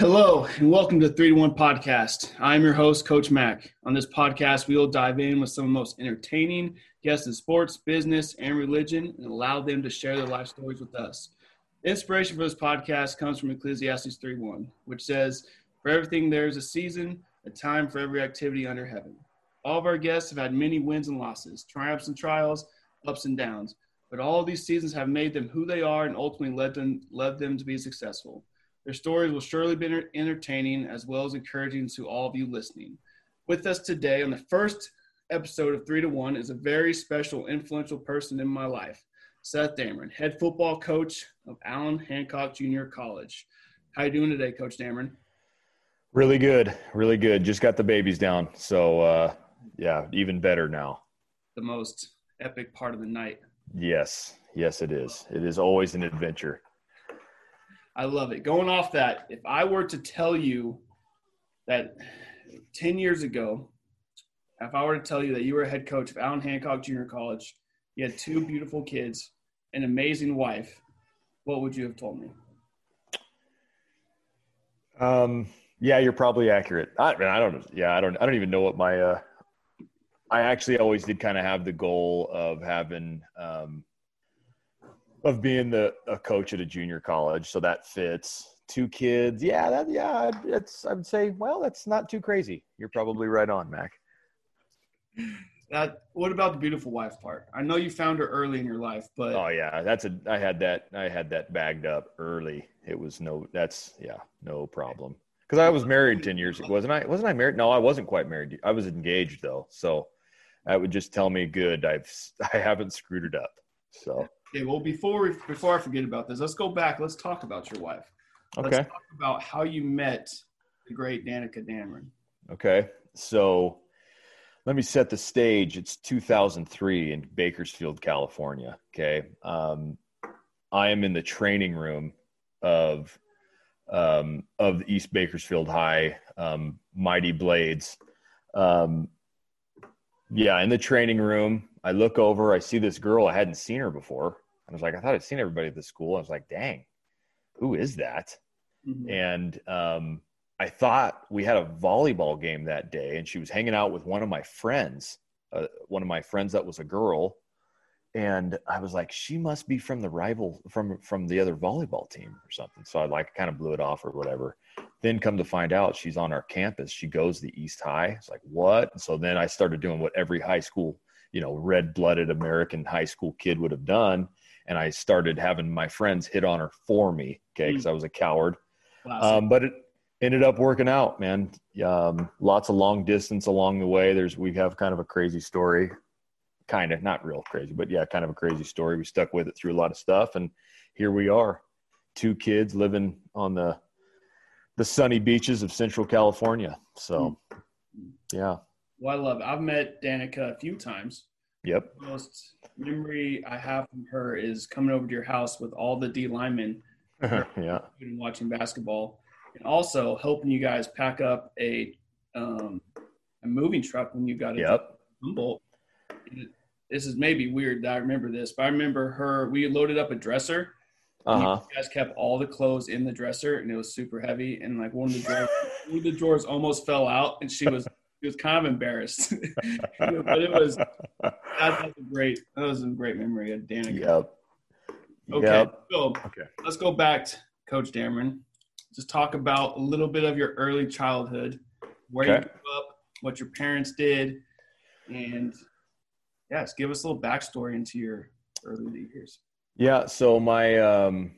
Hello, and welcome to 3 to 1 Podcast. I'm your host, Coach Mac. On this podcast, we will dive in with some of the most entertaining guests in sports, business, and religion and allow them to share their life stories with us. Inspiration for this podcast comes from Ecclesiastes 3 1, which says, For everything there is a season, a time for every activity under heaven. All of our guests have had many wins and losses, triumphs and trials, ups and downs, but all of these seasons have made them who they are and ultimately led them, led them to be successful. Their stories will surely be entertaining as well as encouraging to all of you listening. With us today on the first episode of 3 to 1 is a very special, influential person in my life, Seth Dameron, head football coach of Allan Hancock Junior College. How you doing today, Coach Dameron? Really good, really good. Just got the babies down, so uh, yeah, even better now. The most epic part of the night. Yes, yes, it is. It is always an adventure. I love it. Going off that, if I were to tell you that 10 years ago, if I were to tell you that you were a head coach of Allan Hancock Junior College, you had two beautiful kids, an amazing wife, what would you have told me? Um, yeah, you're probably accurate. I, I don't. Yeah, I don't. I don't even know what my. Uh, I actually always did kind of have the goal of having um, of being the a coach at a junior college, so that fits. Two kids, yeah, that yeah, it's I would say, well, that's not too crazy. You're probably right on, Mac. That what about the beautiful wife part? I know you found her early in your life, but oh yeah, that's a I had that I had that bagged up early. It was no that's yeah, no problem. Because I was married ten years ago, wasn't I? Wasn't I married? No, I wasn't quite married. I was engaged though, so that would just tell me good. I've I haven't screwed it up. So Okay, well before we, before I forget about this, let's go back. Let's talk about your wife. Let's okay. talk about how you met the great Danica Dameron. Okay, so let me set the stage. It's 2003 in Bakersfield, California. Okay, um, I am in the training room of um, of East Bakersfield High um, Mighty Blades. Um, yeah, in the training room, I look over, I see this girl. I hadn't seen her before. I was like, I thought I'd seen everybody at the school. I was like, dang, who is that? Mm-hmm. And um, I thought we had a volleyball game that day, and she was hanging out with one of my friends, uh, one of my friends that was a girl. And I was like, she must be from the rival, from from the other volleyball team or something. So I like kind of blew it off or whatever. Then come to find out, she's on our campus. She goes to East High. It's like what? so then I started doing what every high school you know red blooded american high school kid would have done and i started having my friends hit on her for me okay because mm. i was a coward um, but it ended up working out man um, lots of long distance along the way there's we have kind of a crazy story kind of not real crazy but yeah kind of a crazy story we stuck with it through a lot of stuff and here we are two kids living on the the sunny beaches of central california so mm. yeah well, I love it. I've met Danica a few times. Yep. Most memory I have from her is coming over to your house with all the D linemen. yeah. And watching basketball, and also helping you guys pack up a um, a moving truck when you got it. Yep. Humboldt. This is maybe weird that I remember this, but I remember her. We loaded up a dresser. Uh-huh. You guys kept all the clothes in the dresser, and it was super heavy. And like one of the drawers, one of the drawers almost fell out, and she was he was kind of embarrassed, but it was that, was a great that was a great memory of Danica. Yep. Okay, yep. so okay. let's go back to Coach Dameron. Just talk about a little bit of your early childhood, where okay. you grew up, what your parents did, and yes, give us a little backstory into your early years. Yeah, so my um,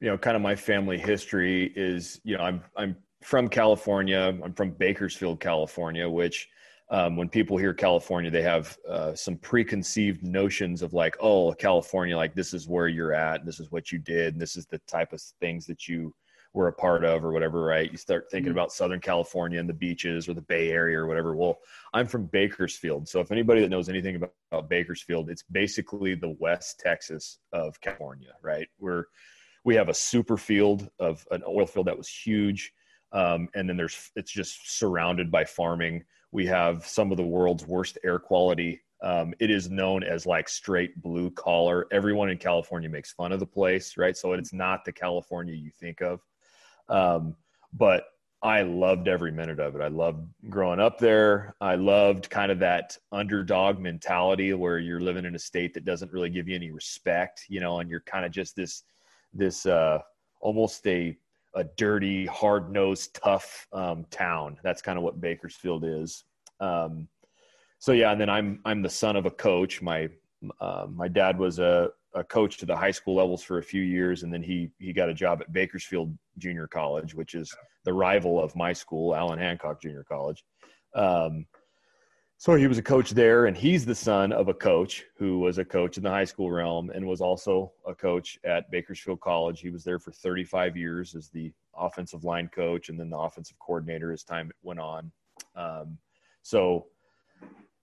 you know, kind of my family history is, you know, I'm I'm from California. I'm from Bakersfield, California, which um, when people hear California, they have uh, some preconceived notions of like, oh, California, like this is where you're at, and this is what you did, and this is the type of things that you were a part of, or whatever, right? You start thinking mm-hmm. about Southern California and the beaches or the Bay Area or whatever. Well, I'm from Bakersfield, so if anybody that knows anything about, about Bakersfield, it's basically the West Texas of California, right? We're we have a super field of an oil field that was huge um, and then there's it's just surrounded by farming. We have some of the world's worst air quality. Um, it is known as like straight blue collar. Everyone in California makes fun of the place, right? So it's not the California you think of. Um, but I loved every minute of it. I loved growing up there. I loved kind of that underdog mentality where you're living in a state that doesn't really give you any respect, you know, and you're kind of just this, this, uh, almost a, a dirty, hard nosed, tough, um, town. That's kind of what Bakersfield is. Um, so yeah, and then I'm, I'm the son of a coach. My, uh, my dad was a, a coach to the high school levels for a few years, and then he he got a job at Bakersfield Junior College, which is the rival of my school, Allan Hancock Junior College. Um, so he was a coach there, and he's the son of a coach who was a coach in the high school realm and was also a coach at Bakersfield College. He was there for 35 years as the offensive line coach and then the offensive coordinator as time went on. Um, so,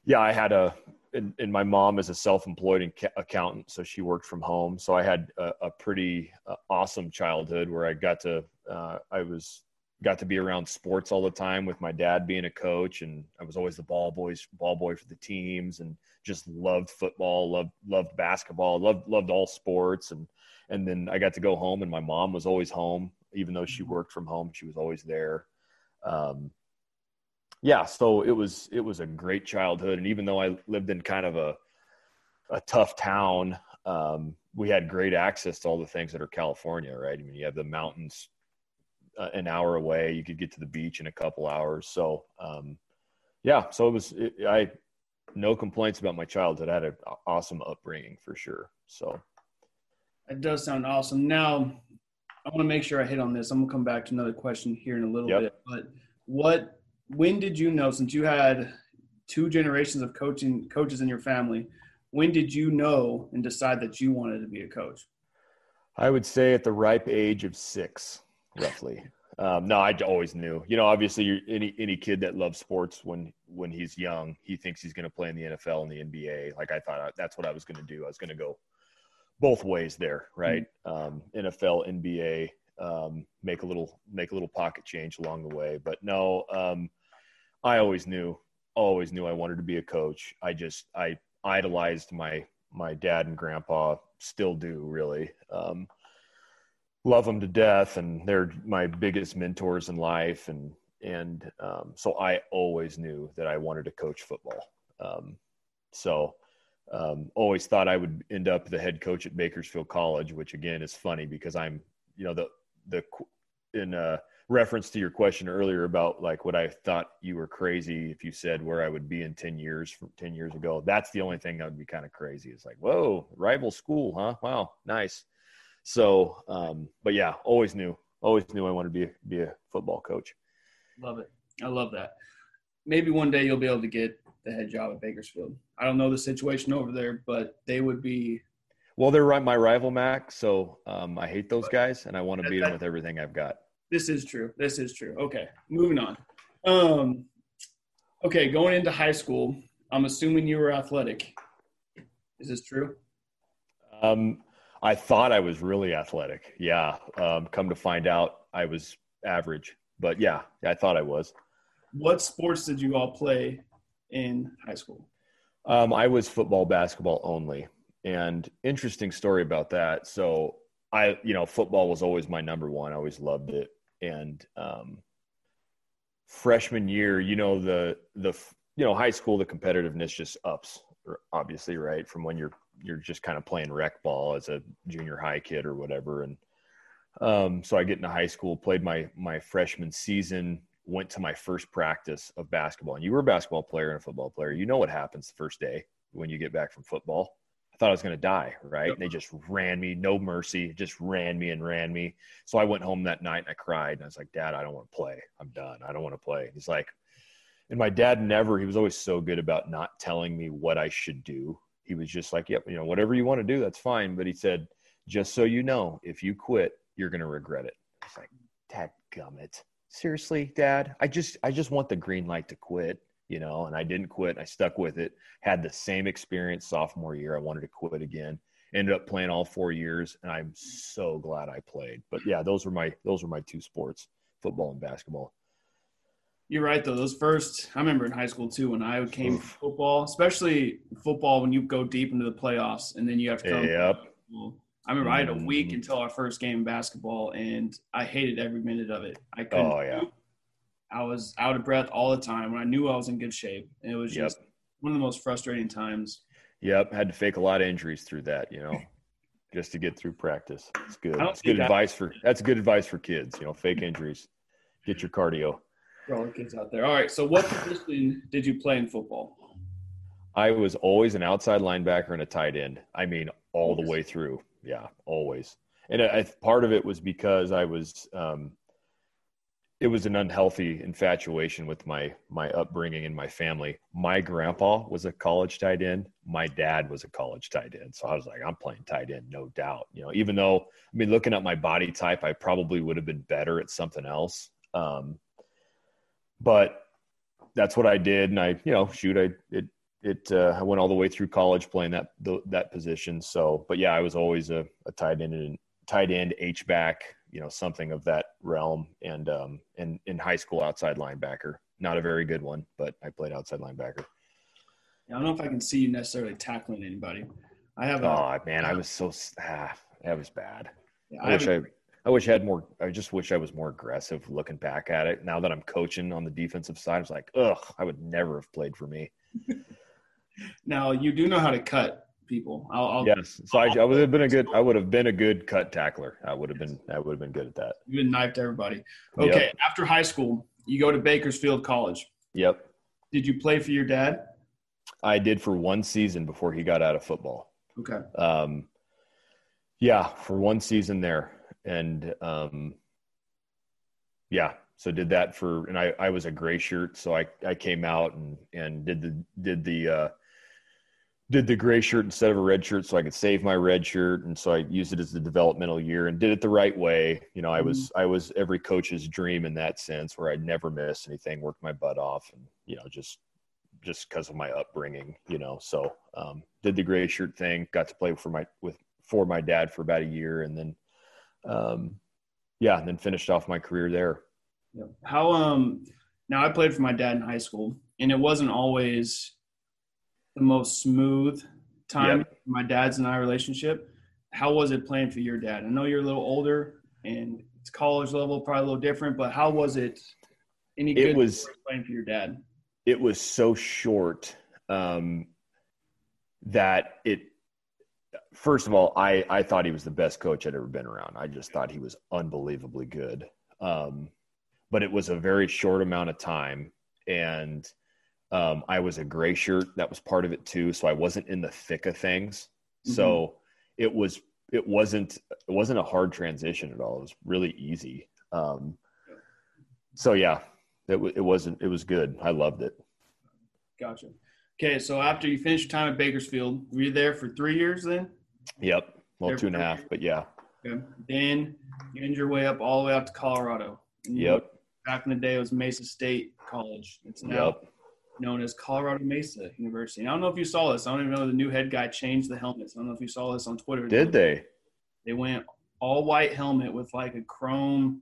yeah, I had a and, and, my mom is a self-employed accountant, so she worked from home. So I had a, a pretty uh, awesome childhood where I got to uh, I was got to be around sports all the time with my dad being a coach, and I was always the ball boys ball boy for the teams, and just loved football, loved loved basketball, loved loved all sports, and and then I got to go home, and my mom was always home, even though she mm-hmm. worked from home, she was always there. Um, yeah, so it was it was a great childhood, and even though I lived in kind of a a tough town, um, we had great access to all the things that are California, right? I mean, you have the mountains uh, an hour away. You could get to the beach in a couple hours. So, um, yeah, so it was. It, I no complaints about my childhood. I had an awesome upbringing for sure. So, it does sound awesome. Now, I want to make sure I hit on this. I'm gonna come back to another question here in a little yep. bit. But what when did you know since you had two generations of coaching coaches in your family when did you know and decide that you wanted to be a coach i would say at the ripe age of six roughly um, no i always knew you know obviously any any kid that loves sports when when he's young he thinks he's going to play in the nfl and the nba like i thought that's what i was going to do i was going to go both ways there right mm-hmm. um, nfl nba um, make a little make a little pocket change along the way. But no, um, I always knew, always knew I wanted to be a coach. I just I idolized my my dad and grandpa, still do really. Love them to death, and they're my biggest mentors in life. And and um, so I always knew that I wanted to coach football. Um, so um, always thought I would end up the head coach at Bakersfield College, which again is funny because I'm, you know, the the in uh, reference to your question earlier about like what I thought you were crazy if you said where I would be in 10 years from 10 years ago. That's the only thing that would be kind of crazy. It's like, whoa, rival school, huh? Wow, nice. So, um, but yeah, always knew, always knew I wanted to be, be a football coach. Love it. I love that. Maybe one day you'll be able to get the head job at Bakersfield. I don't know the situation over there, but they would be well, they're my rival, Mac. So um, I hate those guys, and I want to beat them with everything I've got. This is true. This is true. Okay, moving on. Um, okay, going into high school, I'm assuming you were athletic. Is this true? Um, I thought I was really athletic. Yeah. Um, come to find out, I was average. But yeah, I thought I was. What sports did you all play in high school? Um, I was football, basketball only. And interesting story about that. So I, you know, football was always my number one. I always loved it. And um, freshman year, you know, the the you know high school, the competitiveness just ups, obviously, right? From when you're you're just kind of playing rec ball as a junior high kid or whatever. And um, so I get into high school, played my my freshman season, went to my first practice of basketball. And you were a basketball player and a football player. You know what happens the first day when you get back from football I thought I was going to die, right? Yep. And they just ran me, no mercy, just ran me and ran me. So I went home that night and I cried. And I was like, Dad, I don't want to play. I'm done. I don't want to play. He's like, and my dad never, he was always so good about not telling me what I should do. He was just like, yep, you know, whatever you want to do, that's fine. But he said, just so you know, if you quit, you're going to regret it. I was like, Dad gummit. Seriously, Dad, I just, I just want the green light to quit you know, and I didn't quit. I stuck with it. Had the same experience sophomore year. I wanted to quit again. Ended up playing all four years, and I'm so glad I played. But yeah, those were my those were my two sports, football and basketball. You're right though. Those first, I remember in high school too when I came football, especially football when you go deep into the playoffs and then you have to come. Yep. I remember I had a week Mhm. until our first game of basketball, and I hated every minute of it. I couldn't. Oh, yeah. I was out of breath all the time when I knew I was in good shape. And it was Yep. just one of the most frustrating times. Yep, had to fake a lot of injuries through that, you know, just to get through practice. It's good. It's good I- advice for that's good advice for kids, you know, fake injuries. Get your cardio. For all the kids out there. All right. So, what position did you play in football? I was always an outside linebacker and a tight end. I mean, all the way through. Yeah, always. And I, I- part of it was because I was, um, it was an unhealthy infatuation with my my upbringing and my family. My grandpa was a college tight end. My dad was a college tight end. So I was like, I'm playing tight end, no doubt. You know, even though I mean, looking at my body type, I probably would have been better at something else. Um, but that's what I did, and I, you know, shoot, I it it uh, I went all the way through college playing that th- that position. So, but yeah, I was always a, a tight end and tight end H back, you know, something of that realm. And um, and in high school, outside linebacker, not a very good one, but I played outside linebacker. I don't know if I can see you necessarily tackling anybody. I have a, Oh man, I was so ah, that was bad. I I wish I. I wish I had more. I just wish I was more aggressive looking back at it. Now that I'm coaching on the defensive side, I was like, ugh, I would never have played for me. now you do know how to cut people. I'll, I'll Yes. So I, I would have been a good. I would have been a good cut tackler. I would have been. I would have been good at that. you've been knifed everybody. Okay. After high school, you go to Bakersfield College. Yep. Did you play for your dad? I did for one season before he got out of football. Okay. Um, yeah, for one season there, and um, yeah, so did that for, and I I was a gray shirt, so I I came out and and did the did the uh, did the gray shirt instead of a red shirt, so I could save my red shirt, and so I used it as the developmental year and did it the right way. You know, I was I was every coach's dream in that sense, where I'd never miss anything, worked my butt off, and you know just just because of my upbringing, you know. So um, did the gray shirt thing, got to play for my with for my dad for about a year, and then um, yeah, and then finished off my career there. Yep. How um now I played for my dad in high school and it wasn't always the most smooth time Yep. my dad's and I relationship. How was it playing for your dad? I know you're a little older and it's college level, probably a little different, but how was it any good It was playing for your dad? it was so short um, that it first of all I, I thought he was the best coach i'd ever been around. I just thought he was unbelievably good. Um, but it was a very short amount of time and um, i was a gray shirt that was part of it too so i wasn't in the thick of things. So it was it wasn't it wasn't a hard transition at all. It was really easy. Um, so yeah it, it wasn't it was good. I loved it. Gotcha. Okay, so after you finished your time at Bakersfield, were you there for three years then? Yep. Well, two and a half, but yeah. Okay. Then you ended your way up all the way out to Colorado. And Yep. Back in the day, it was Mesa State College. It's now Yep. known as Colorado Mesa University. And I don't know if you saw this. I don't even know the new head guy changed the helmets. I don't know if you saw this on Twitter. Did they? They went all white helmet with like a chrome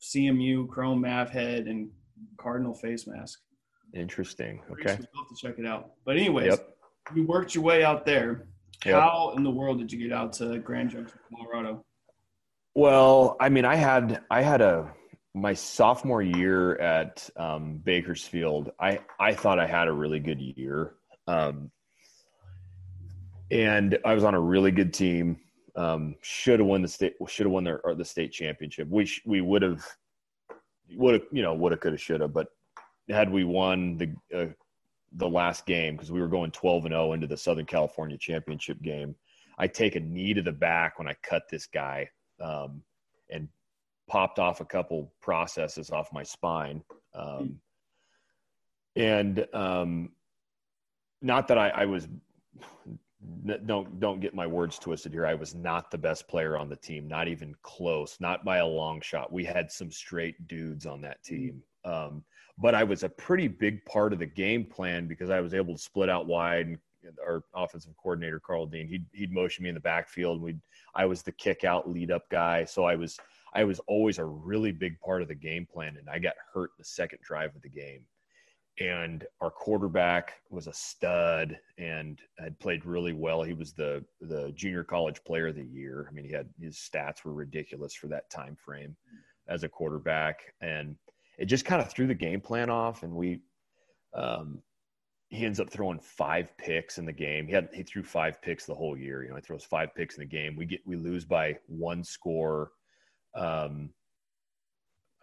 CMU, chrome Mav head, and cardinal face mask. Interesting. Okay. We'll have to check it out. But anyways, Yep. you worked your way out there. Yep. How in the world did you get out to Grand Junction, Colorado? Well, I mean, I had I had a my sophomore year at um, Bakersfield. I I thought I had a really good year, um, and I was on a really good team. Um, should have won the state. Should have won their, the state championship. We sh- we would have would have you know would have could have should have. But had we won the uh, the last game because we were going twelve and zero into the Southern California championship game, I take a knee to the back when I cut this guy um, and popped off a couple processes off my spine. Um, and um, not that I, I was don't don't get my words twisted here. I was not the best player on the team, not even close, not by a long shot. We had some straight dudes on that team. Um, but I was a pretty big part of the game plan because I was able to split out wide and our offensive coordinator Carl Dean he'd he'd motion me in the backfield and we I was the kick out lead up guy so I was I was always a really big part of the game plan and I got hurt the second drive of the game and our quarterback was a stud and had played really well. He was the the junior college player of the year. I mean, he had his stats were ridiculous for that time frame as a quarterback, and it just kind of threw the game plan off. And we, um, he ends up throwing five picks in the game. He had he threw five picks the whole year. You know, he throws five picks in the game. We get we lose by one score. Um,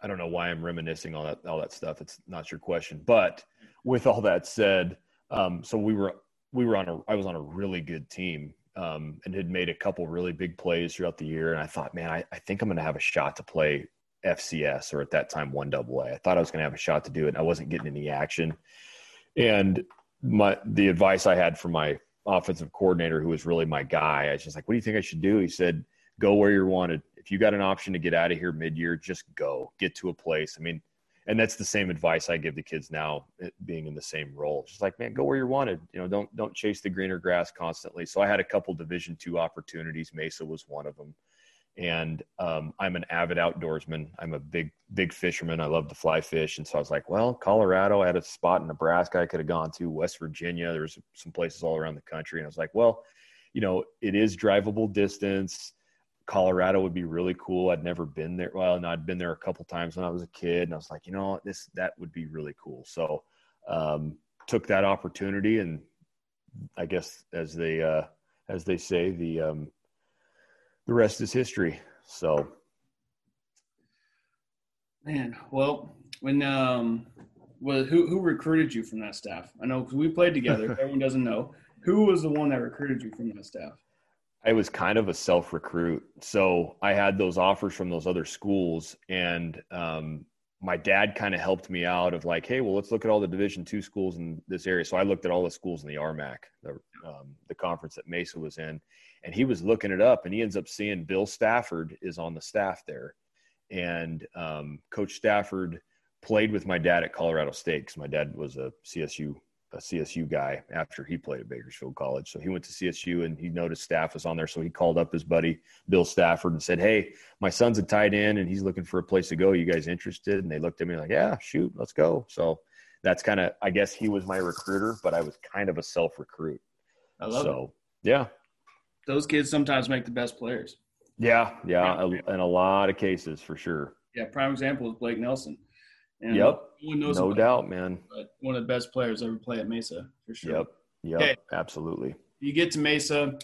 I don't know why I'm reminiscing all that all that stuff. It's not your question, but with all that said, um, so we were we were on a I was on a really good team um, and had made a couple really big plays throughout the year, and I thought, man, I, I think I'm going to have a shot to play FCS or at that time one double A. I thought I was going to have a shot to do it. And I wasn't getting any action, and my the advice I had from my offensive coordinator, who was really my guy, I was just like, "What do you think I should do?" He said, "Go where you're wanted if you got an option to get out of here mid-year, just go get to a place. I mean, and that's the same advice I give the kids now, eh, being in the same role. Just like, man, go where you're wanted. You know, don't don't chase the greener grass constantly. So I had a couple Division two opportunities. Mesa was one of them, and um, I'm an avid outdoorsman. I'm a big big fisherman. I love to fly fish, and so I was like, well, Colorado. I had a spot in Nebraska I could have gone to. West Virginia. There's some places all around the country, and I was like, well, you know, it is drivable distance Colorado would be really cool. I'd never been there. Well, no, I'd been there a couple times when I was a kid, and I was like, you know, this that would be really cool. So um, took that opportunity, and I guess as they uh, as they say, the um, the rest is history. So, man, well, when um, well, who who recruited you from that staff? I know because we played together. everyone doesn't know who was the one that recruited you from that staff. I was kind of a self recruit. So I had those offers from those other schools, and um, my dad kind of helped me out of like, hey, well, let's look at all the Division two schools in this area. So I looked at all the schools in the RMAC, the, um, the conference that Mesa was in, and he was looking it up, and he ends up seeing Bill Stafford is on the staff there, and um, Coach Stafford played with my dad at Colorado State because my dad was a CSU a CSU guy after he played at Bakersfield College. So he went to CSU and he noticed staff was on there. So he called up his buddy Bill Stafford and said, Hey, my son's a tight end and he's looking for a place to go. You guys interested? And they looked at me like, Yeah, shoot, let's go. So that's kind of I guess he was my recruiter, but I was kind of a self recruit. I love so, it. yeah. Those kids sometimes make the best players. Yeah, yeah, in a lot of cases for sure. Yeah, prime example is Blake Nelson. And yep. no doubt, man. But one of the best players ever play at Mesa for sure. Yep. Yep. Okay. Absolutely. You get to Mesa.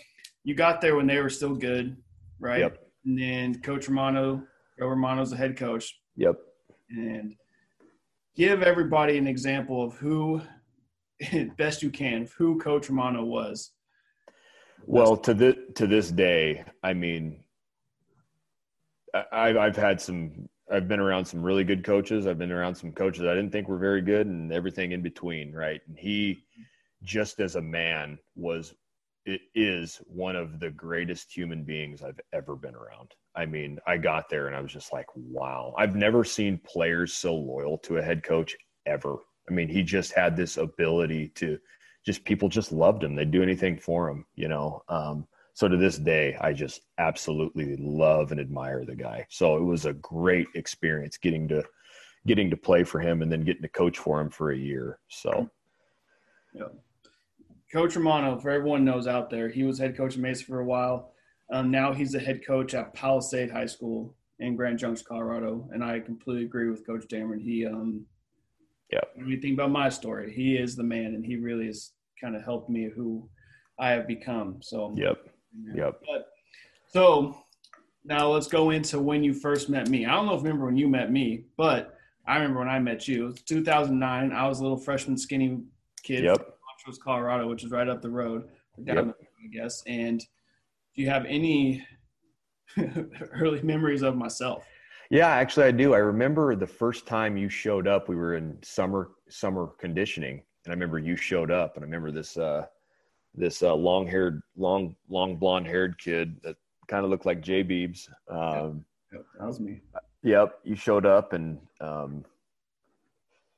You got there when they were still good, right? Yep. And then Coach Romano, Joe Romano's the head coach. Yep. And give everybody an example of who, best you can, who Coach Romano was. Well, to this to this day, I mean, I, I've had some I've been around some really good coaches. I've been around some coaches I didn't think were very good, and everything in between. Right, and he, just as a man, was it is one of the greatest human beings I've ever been around. I mean, I got there and I was just like, wow. I've never seen players so loyal to a head coach ever. I mean, he just had this ability to just people just loved him. They'd do anything for him, you know. Um, so to this day i just absolutely love and admire the guy so it was a great experience getting to getting to play for him and then getting to coach for him for a year so yeah. coach romano for everyone knows out there he was head coach of mesa for a while um, now he's the head coach at palisade high school in grand junction colorado and i completely agree with coach Dameron. he um yeah when think about my story he is the man and he really has kind of helped me who i have become so yep Yep. But, so now let's go into when you first met me. I don't know if you remember when you met me, but I remember when I met you. It was 2009. I was a little freshman, skinny kid yep. from Colorado, which is right up the road, yep. I guess. And do you have any early memories of myself? Yeah, actually, I do. I remember the first time you showed up. We were in summer summer conditioning, and I remember you showed up, and I remember this. Uh, this uh, long haired, long, long blonde haired kid that kind of looked like Jay Beebs. Um, yep, that was me. Yep. You showed up and um,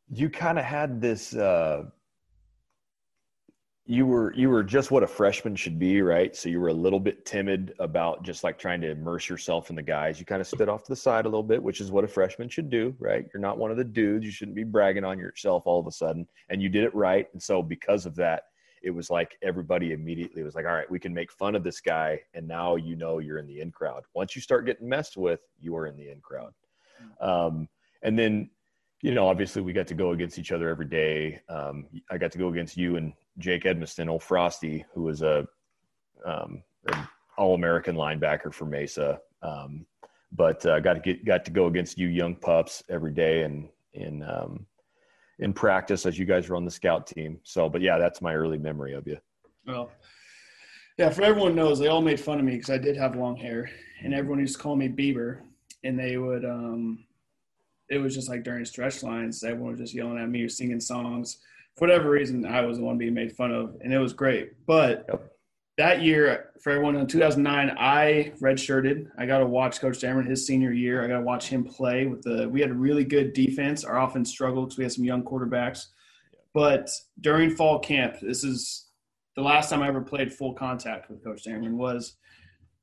you kind of had this, uh, you were you were just what a freshman should be, right? So you were a little bit timid about just like trying to immerse yourself in the guys. You kind of stood off to the side a little bit, which is what a freshman should do, right? You're not one of the dudes. You shouldn't be bragging on yourself all of a sudden, and you did it right. And so because of that, it was like everybody immediately was like, "All right, we can make fun of this guy," and now you know you're in the in crowd. Once you start getting messed with, you are in the in crowd. Um, and then you know, obviously we got to go against each other every day. Um, I got to go against you and Jake Edmiston, old Frosty, who was a, um, an all-American linebacker for Mesa. Um, but uh, got to get got to go against you young pups every day and in um, in practice as you guys were on the scout team. So, but yeah, that's my early memory of you. Well, yeah, for everyone knows, they all made fun of me because I did have long hair, and everyone used to call me Bieber, and they would um, it was just like during stretch lines, everyone was just yelling at me singing songs. For whatever reason, I was the one being made fun of, and it was great. But yep. that year, for everyone in 2009, I redshirted. I got to watch Coach Dameron his senior year. I got to watch him play with the. We had a really good defense. Our offense struggled because we had some young quarterbacks. But during fall camp, this is the last time I ever played full contact with Coach Dameron. Was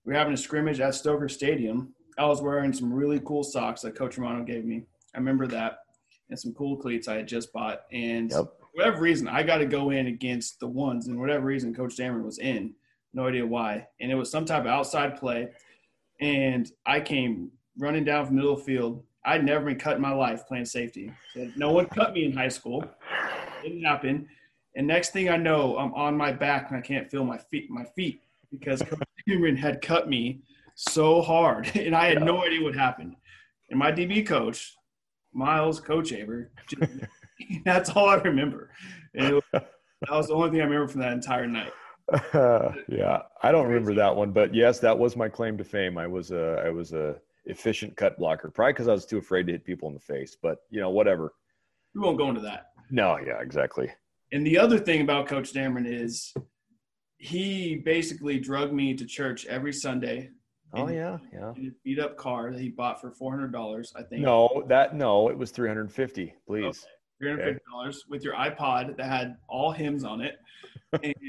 we were having a scrimmage at Stocker Stadium. I was wearing some really cool socks that Coach Romano gave me I remember that, and some cool cleats I had just bought. And yep. Whatever reason, I got to go in against the ones, and whatever reason, Coach Dameron was in. No idea why. And it was some type of outside play, and I came running down from the middle of the field. I'd never been cut in my life playing safety. No one cut me in high school. It didn't happen. And next thing I know, I'm on my back and I can't feel my feet. My feet because Coach Dameron had cut me so hard, and I had no idea what happened. And my DB coach, Miles Coach Aber. That's all I remember. And was, that was the only thing I remember from that entire night. Uh, yeah, I don't remember that one, but yes, that was my claim to fame. I was a I was a efficient cut blocker, probably because I was too afraid to hit people in the face. But you know, whatever. We won't go into that. No, yeah, exactly. And the other thing about Coach Dameron is he basically drugged me to church every Sunday Oh yeah, yeah. beat up car that he bought for four hundred dollars, I think. No, that no, it was three hundred fifty. Please. Okay. Three hundred fifty dollars okay. with your iPod that had all hymns on it,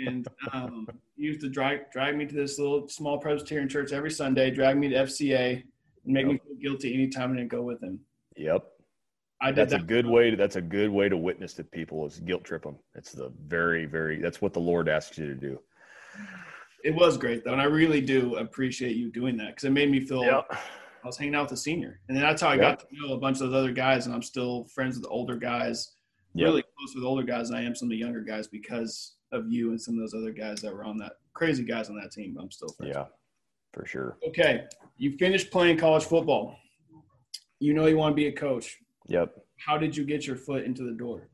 and um, you used to drag drag me to this little small Presbyterian church every Sunday, drag me to FCA, and make yep. me feel guilty anytime I didn't go with him. Yep. I did that's that. a good way to that's a good way to witness to people is guilt trip them. It's the very very that's what the Lord asks you to do. It was great though, and I really do appreciate you doing that because it made me feel yep. I was hanging out with a senior, and then that's how I yep. got to know a bunch of those other guys, and I'm still friends with the older guys. Yep. Really close with older guys than I am some of the younger guys because of you and some of those other guys that were on that crazy guys on that team. But I'm still friends. Yeah, for sure. Okay, you finished playing college football. You know you want to be a coach. Yep. How did you get your foot into the door?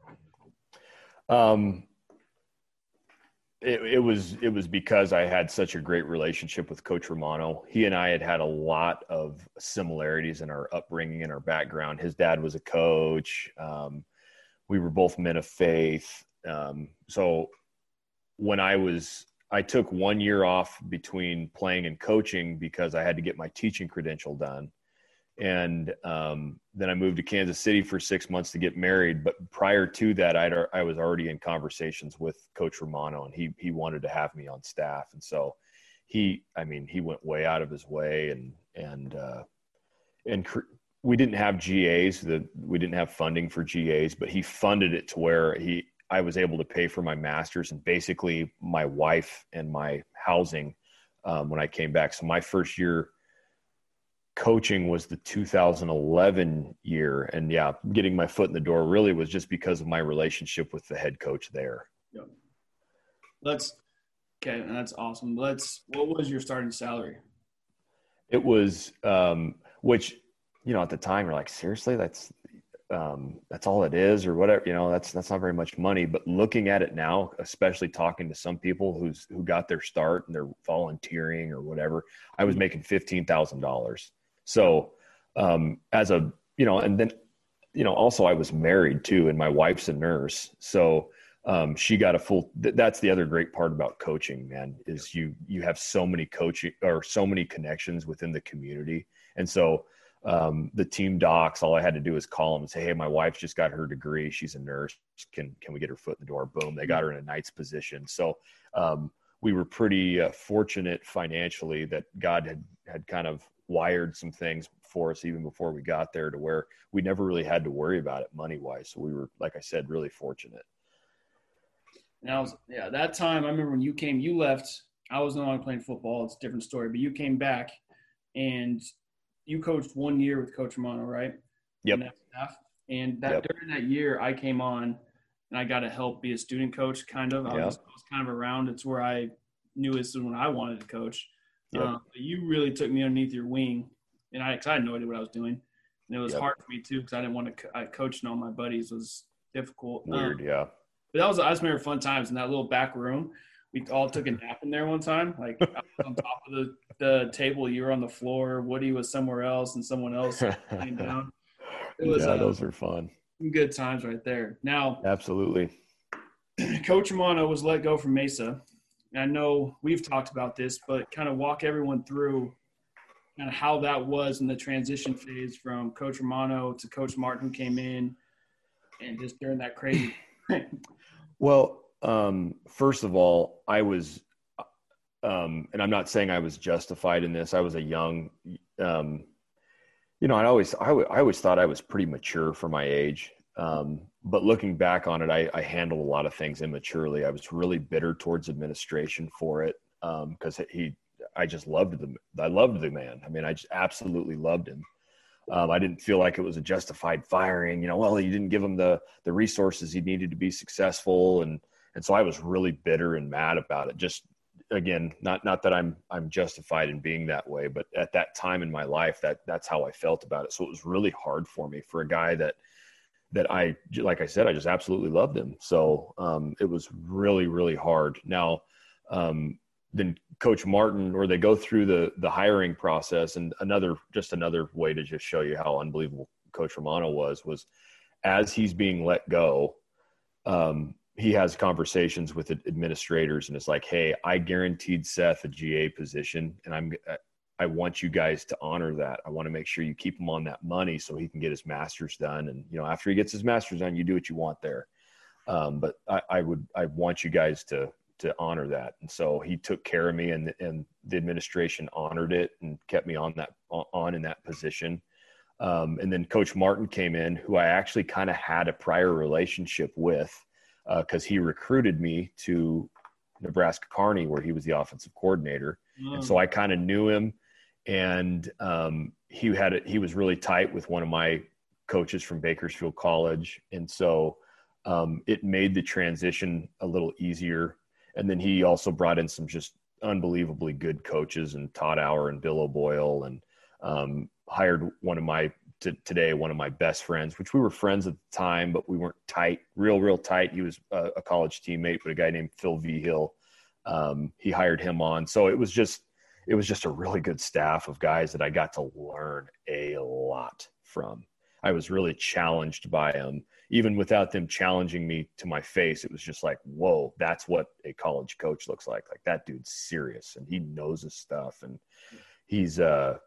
Um, it, it, was it was because I had such a great relationship with Coach Romano. He and I had had a lot of similarities in our upbringing and our background. His dad was a coach. Um, we were both men of faith. Um, so when I was, I took one year off between playing and coaching because I had to get my teaching credential done and um, then I moved to Kansas City for six months to get married. But prior to that, I'd, I was already in conversations with Coach Romano, and he he wanted to have me on staff, and so he, I mean, he went way out of his way, and and uh, and cr- we didn't have GAs, that we didn't have funding for GAs, but he funded it to where he I was able to pay for my masters and basically my wife and my housing um, when I came back. So my first year coaching was the 2011 year. And yeah getting my foot in the door really was just because of my relationship with the head coach there. Yeah. let's okay that's awesome. Let's what was your starting salary? It was um which you know at the time you're like seriously that's um that's all it is or whatever you know that's that's not very much money. But looking at it now especially talking to some people who's who got their start and they're volunteering or whatever i was mm-hmm. making fifteen thousand dollars so um, as a you know, and then you know, also I was married too, and my wife's a nurse, so um, she got a full. Th- that's the other great part about coaching, man, is you you have so many coaching or so many connections within the community, and so um, the team docs. All I had to do was call them and say, "Hey, my wife's just got her degree. She's a nurse. Can can we get her foot in the door?" Boom, they got her in a night's position. So um, we were pretty uh, fortunate financially that God had had kind of wired some things for us even before we got there to where we never really had to worry about it money wise. So we were, like I said, really fortunate. And I was, yeah, that time I remember when you came, you left. I was no longer playing football. It's a different story, but you came back and you coached one year with Coach Romano, right? Yep. And that, and that yep. during that year, I came on and I got to help be a student coach, kind of. I, yep. was, I was kind of around. It's where I knew this is when I wanted to coach. Yep. Um, you really took me underneath your wing, and I, I had no idea what I was doing. And it was yep. hard for me too because I didn't want to. I coaching all my buddies was difficult. Weird, um, yeah. But that was I just remember fun times in that little back room. We all took a nap in there one time. Like I was on top of the, the table, you were on the floor. Woody was somewhere else, and someone else laying down. It was, yeah, uh, those are fun. Good times right there. Now, absolutely. Coach Romano was let go from Mesa. I know we've talked about this, but kind of walk everyone through kind of how that was in the transition phase from Coach Romano to Coach Martin who came in and just during that crazy. well, um, first of all, I was, um, and I'm not saying I was justified in this. I was a young, um, you know, I always, I, w- I always thought I was pretty mature for my age. Um, but looking back on it, I, I, handled a lot of things immaturely. I was really bitter towards administration for it because um, he, I just loved the, I loved the man. I mean, I just absolutely loved him. Um, I didn't feel like it was a justified firing. You know, well, he didn't give him the the resources he needed to be successful, and and so I was really bitter and mad about it. Just again, not not that I'm I'm justified in being that way, but at that time in my life, that that's how I felt about it. So it was really hard for me for a guy that that I, like I said, I just absolutely loved him. So um, it was really, really hard. Now, um, then Coach Martin, or they go through the the hiring process, and another just another way to just show you how unbelievable Coach Romano was was as he's being let go. Um, he has conversations with administrators and it's like, hey, I guaranteed Seth a GA position, and I'm I want you guys to honor that. I want to make sure you keep him on that money so he can get his masters done. And you know, after he gets his masters done, you do what you want there. Um, but I, I, would, I want you guys to to honor that. And so he took care of me, and and the administration honored it and kept me on that on in that position. Um, and then Coach Martin came in, who I actually kind of had a prior relationship with because uh, he recruited me to Nebraska Kearney, where he was the offensive coordinator. Mm. And so I kind of knew him and um, he had it. He was really tight with one of my coaches from Bakersfield College, and so um, it made the transition a little easier. And then he also brought in some just unbelievably good coaches, and Todd Hour and Bill O'Boyle, and um, hired one of my t- today one of my best friends, which we were friends at the time, but we weren't tight, real, real tight. He was a, a college teammate, but a guy named Phil V Hill. Um, he hired him on, so it was just it was just a really good staff of guys that I got to learn a lot from. I was really challenged by them. Even without them challenging me to my face, it was just like, whoa, that's what a college coach looks like. Like that dude's serious and he knows his stuff. And he's, uh,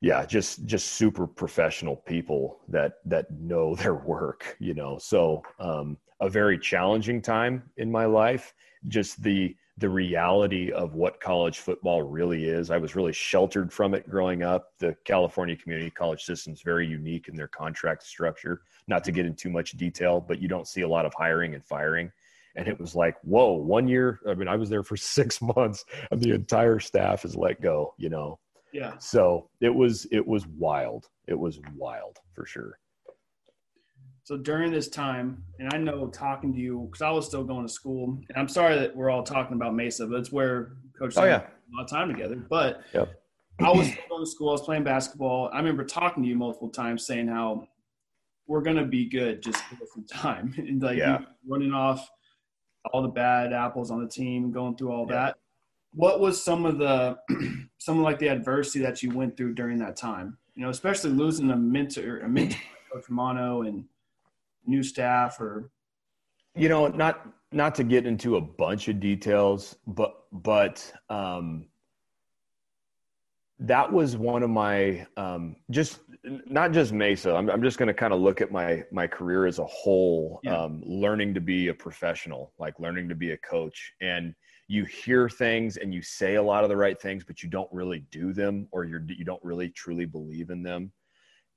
yeah, just, just super professional people that, that know their work, you know? So, um, a very challenging time in my life. Just the, the reality of what college football really is. I was really sheltered from it growing up. The California community college system is very unique in their contract structure. Not to get into too much detail, but you don't see a lot of hiring and firing. And it was like, whoa, one year. I mean, I was there for six months, and the entire staff is let go. You know. Yeah. So it was it was wild. It was wild for sure. So during this time, and I know talking to you because I was still going to school, and I'm sorry that we're all talking about Mesa, but it's where Coach oh, yeah. a lot of time together. But yep. I was still going to school. I was playing basketball. I remember talking to you multiple times, saying how we're gonna be good, just give us some time, and like yeah. running off all the bad apples on the team, going through all yeah. that. What was some of the some of like the adversity that you went through during that time? You know, especially losing a mentor, a mentor, Coach Romano, and new staff or you know not not to get into a bunch of details but but um that was one of my um, just not just Mesa. I'm, I'm just going to kind of look at my my career as a whole, yeah. um, learning to be a professional, like learning to be a coach, and you hear things and you say a lot of the right things, but you don't really do them, or you're you don't really truly believe in them,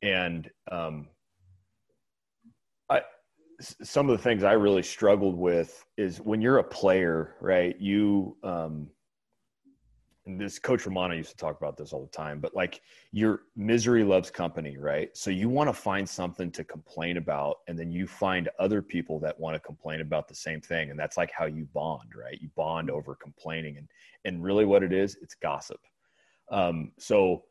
and um, I some of the things I really struggled with is when you're a player, right? You um, and this coach Romano used to talk about this all the time, but like your misery loves company, right? So you want to find something to complain about, and then you find other people that want to complain about the same thing. And that's like how you bond, right? You bond over complaining. And and really what it is, it's gossip. Um, so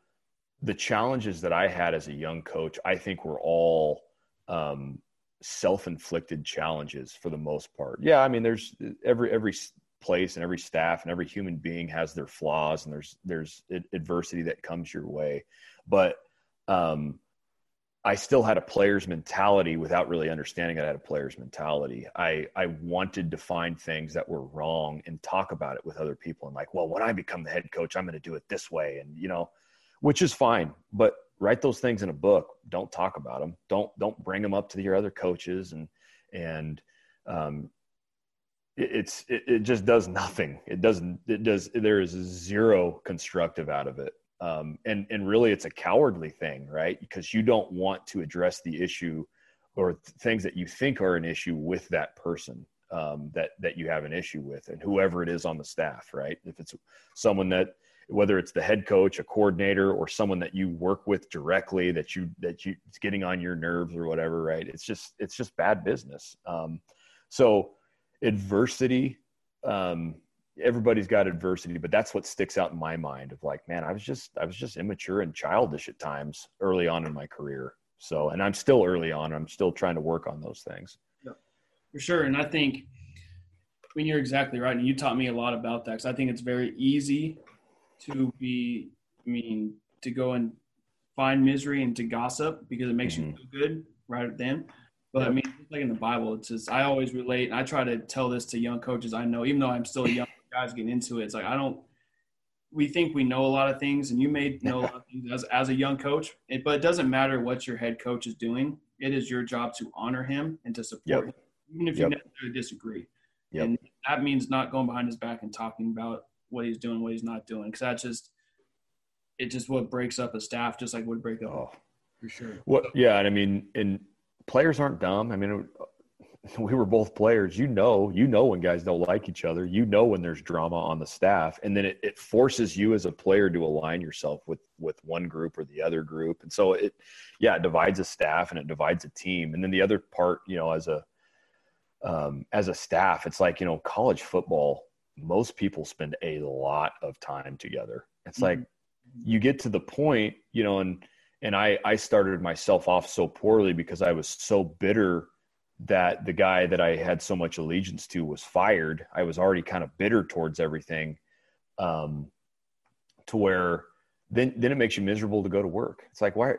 the challenges that I had as a young coach, I think were all um, self-inflicted challenges for the most part. Yeah, I mean, there's every every place and every staff and every human being has their flaws and there's there's adversity that comes your way but um, I still had a player's mentality without really understanding I had a player's mentality. I, I wanted to find things that were wrong and talk about it with other people and like, well, when I become the head coach, I'm going to do it this way. And, you know, which is fine, but write those things in a book. Don't talk about them. Don't, don't bring them up to your other coaches and, and, um, it's it, it, just does nothing it doesn't it does there is zero constructive out of it um, and and really it's a cowardly thing right because you don't want to address the issue or th- things that you think are an issue with that person um, that that you have an issue with and whoever it is on the staff right if it's someone that whether it's the head coach a coordinator or someone that you work with directly that you that you it's getting on your nerves or whatever right? It's just it's just bad business. Um, so adversity um, everybody's got adversity but that's what sticks out in my mind of like man i was just i was just immature and childish at times early on in my career. So and i'm still early on i'm still trying to work on those things. Yeah, for sure. And i think i mean you're exactly right and you taught me a lot about that because i think it's very easy to be i mean to go and find misery and to gossip because it makes mm-hmm. you feel good right then but I mean, like in the Bible, it's just I always relate, and I try to tell this to young coaches I know, even though I'm still young guys getting into it. It's like I don't. We think we know a lot of things, and you may know a lot of things as as a young coach. It, but it doesn't matter what your head coach is doing. It is your job to honor him and to support yep. him, even if you necessarily disagree. Yep. And that means not going behind his back and talking about what he's doing, what he's not doing, because that's just it. Just what breaks up a staff, just like would break up. Oh. For sure. What? Yeah, and I mean, and players aren't dumb. I mean, we were both players. You know, you know when guys don't like each other. You know when there's drama on the staff, and then it, it forces you as a player to align yourself with with one group or the other group. And so it, yeah, it divides a staff and it divides a team. And then the other part, you know, as a um, as a staff, it's like you know, college football. Most people spend a lot of time together. It's mm-hmm. like you get to the point, you know, and and I I started myself off so poorly because I was so bitter that the guy that I had so much allegiance to was fired. I was already kind of bitter towards everything, um, to where then then it makes you miserable to go to work. It's like why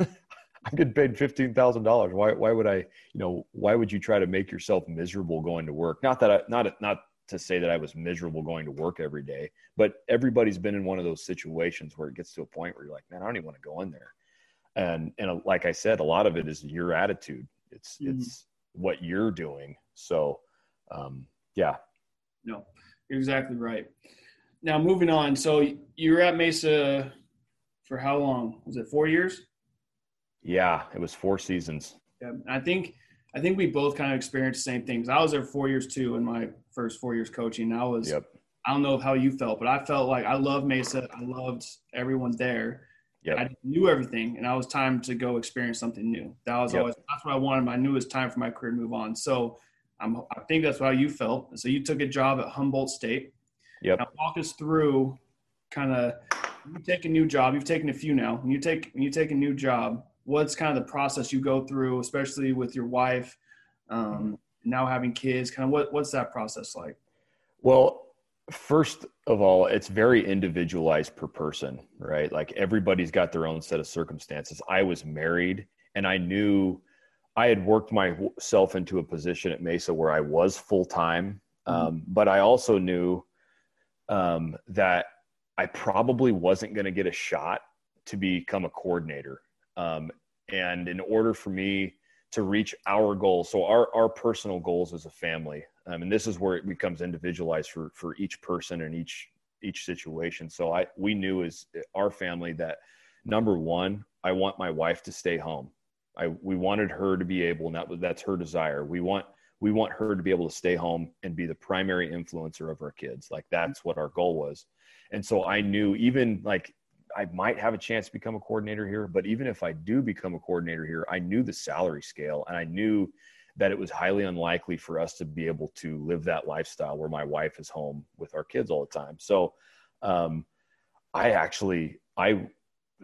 I'm getting paid fifteen thousand dollars. Why why would I you know why would you try to make yourself miserable going to work? Not that I not not to say that I was miserable going to work every day, but everybody's been in one of those situations where it gets to a point where you're like, man, I don't even want to go in there. And and uh, like I said, a lot of it is your attitude. It's mm-hmm. it's what you're doing. So, um, yeah. No, you're exactly right. Now moving on. So you were at Mesa for how long? Was it four years? Yeah, it was four seasons. Yeah, I think I think we both kind of experienced the same things. I was there four years too in my first four years coaching. I was yep. I don't know how you felt, but I felt like I loved Mesa. I loved everyone there. Yep. I knew everything, and I was time to go experience something new. That was yep. always that's what I wanted. I knew it was time for my career to move on. So I'm, I think that's how you felt. So you took a job at Humboldt State. Yep. Now walk us through kind of you take a new job. You've taken a few now. When you take when you take a new job, what's kind of the process you go through, especially with your wife, um, now having kids? Kind of what what's that process like? Well, first of all, it's very individualized per person, right? Like everybody's got their own set of circumstances. I was married and I knew I had worked myself into a position at Mesa where I was full time. Mm-hmm. Um, but I also knew um, that I probably wasn't going to get a shot to become a coordinator. Um, and in order for me to reach our goals, so our, our personal goals as a family, um, and this is where it becomes individualized for, for each person and each, each situation. So I, we knew as our family that number one, I want my wife to stay home. I, we wanted her to be able, and that was, that's her desire. We want, we want her to be able to stay home and be the primary influencer of our kids. Like that's what our goal was. And so I knew even like I might have a chance to become a coordinator here, but even if I do become a coordinator here, I knew the salary scale and I knew that it was highly unlikely for us to be able to live that lifestyle where my wife is home with our kids all the time. So um, I actually, I,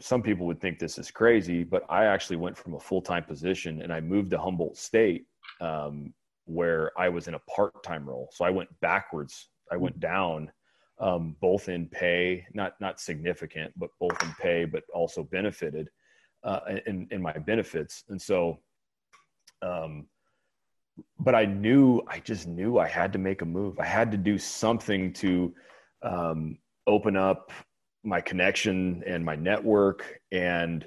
some people would think this is crazy, but I actually went from a full time position and I moved to Humboldt State, um, where I was in a part time role. So I went backwards. I went down um, both in pay, not not significant, but both in pay, but also benefited uh, in in my benefits. And so, um, but I knew, I just knew I had to make a move. I had to do something to um, open up my connection and my network, and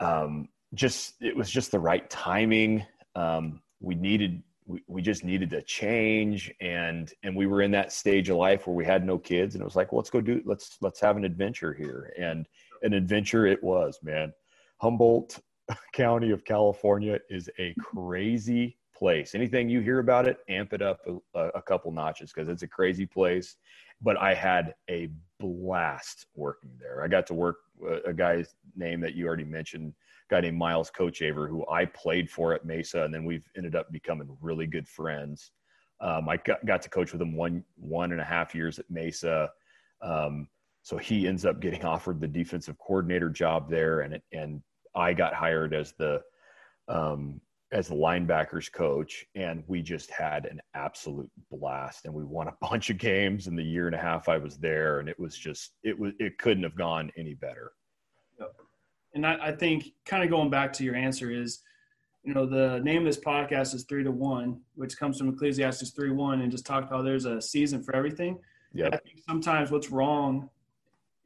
um, just it was just the right timing. Um, we needed we, just needed to change. And and we were in that stage of life where we had no kids. And it was like well, let's go do let's let's have an adventure here. And an adventure it was man. Humboldt county of california is a crazy place. Anything you hear about it amp it up a, a couple notches because it's a crazy place. But i had a blast working there. I got to work uh, a guy's name that you already mentioned guy named Miles Kochaver, who I played for at Mesa, and then we've ended up becoming really good friends. Um, I got, got, to coach with him one one and a half years at Mesa. Um, so he ends up getting offered the defensive coordinator job there, and and I got hired as the um, as the linebackers coach, and we just had an absolute blast, and we won a bunch of games in the year and a half I was there, and it was just it was it couldn't have gone any better and I, I think kind of going back to your answer is, you know, the name of this podcast is three to one, which comes from Ecclesiastes three one, and just talked about there's a season for everything. Yeah. I think sometimes what's wrong,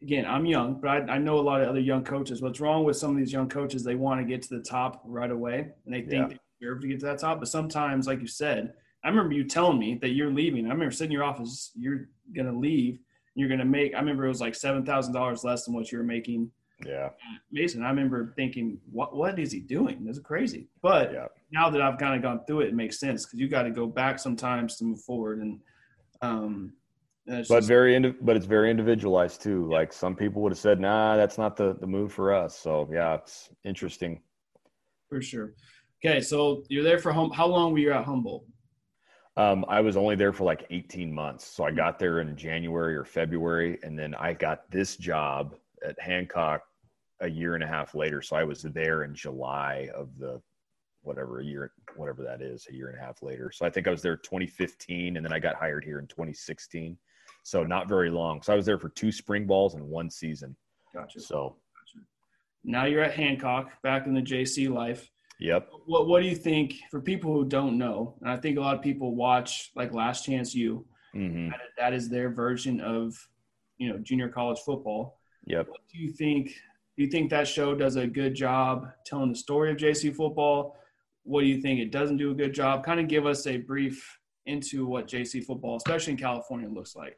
again, I'm young, but I, I, know a lot of other young coaches. What's wrong with some of these young coaches? They want to get to the top right away, and they think yeah. they deserve to get to that top. But sometimes, like you said, I remember you telling me that you're leaving. I remember sitting in your office, you're gonna leave. You're gonna make. I remember it was like seven thousand dollars less than what you were making yeah. Mason, I remember thinking, what what is he doing? This is crazy. But yeah. now that I've kind of gone through it, it makes sense because you got to go back sometimes to move forward. And um, but just, very indi- but it's very individualized too. Yeah. Like some people would have said, nah, that's not the the move for us. So yeah, it's interesting. For sure. Okay, so you're there for home. How long were you at Humboldt? Um, I was only there for like 18 months. So I got there in January or February, and then I got this job at Hancock a year and a half later. So I was there in July of the whatever a year, whatever that is, a year and a half later. So I think I was there 2015, and then I got hired here in 2016. So not very long. So I was there for two spring balls and one season. Gotcha. So gotcha. now you're at Hancock, back in the JC life. Yep. What What do you think for people who don't know? And I think a lot of people watch like Last Chance U. Mm-hmm. That, that is their version of you know junior college football. Yep. What do you think? Do you think that show does a good job telling the story of JC football? What do you think it doesn't do a good job? Kind of give us a brief into what JC football, especially in California, looks like.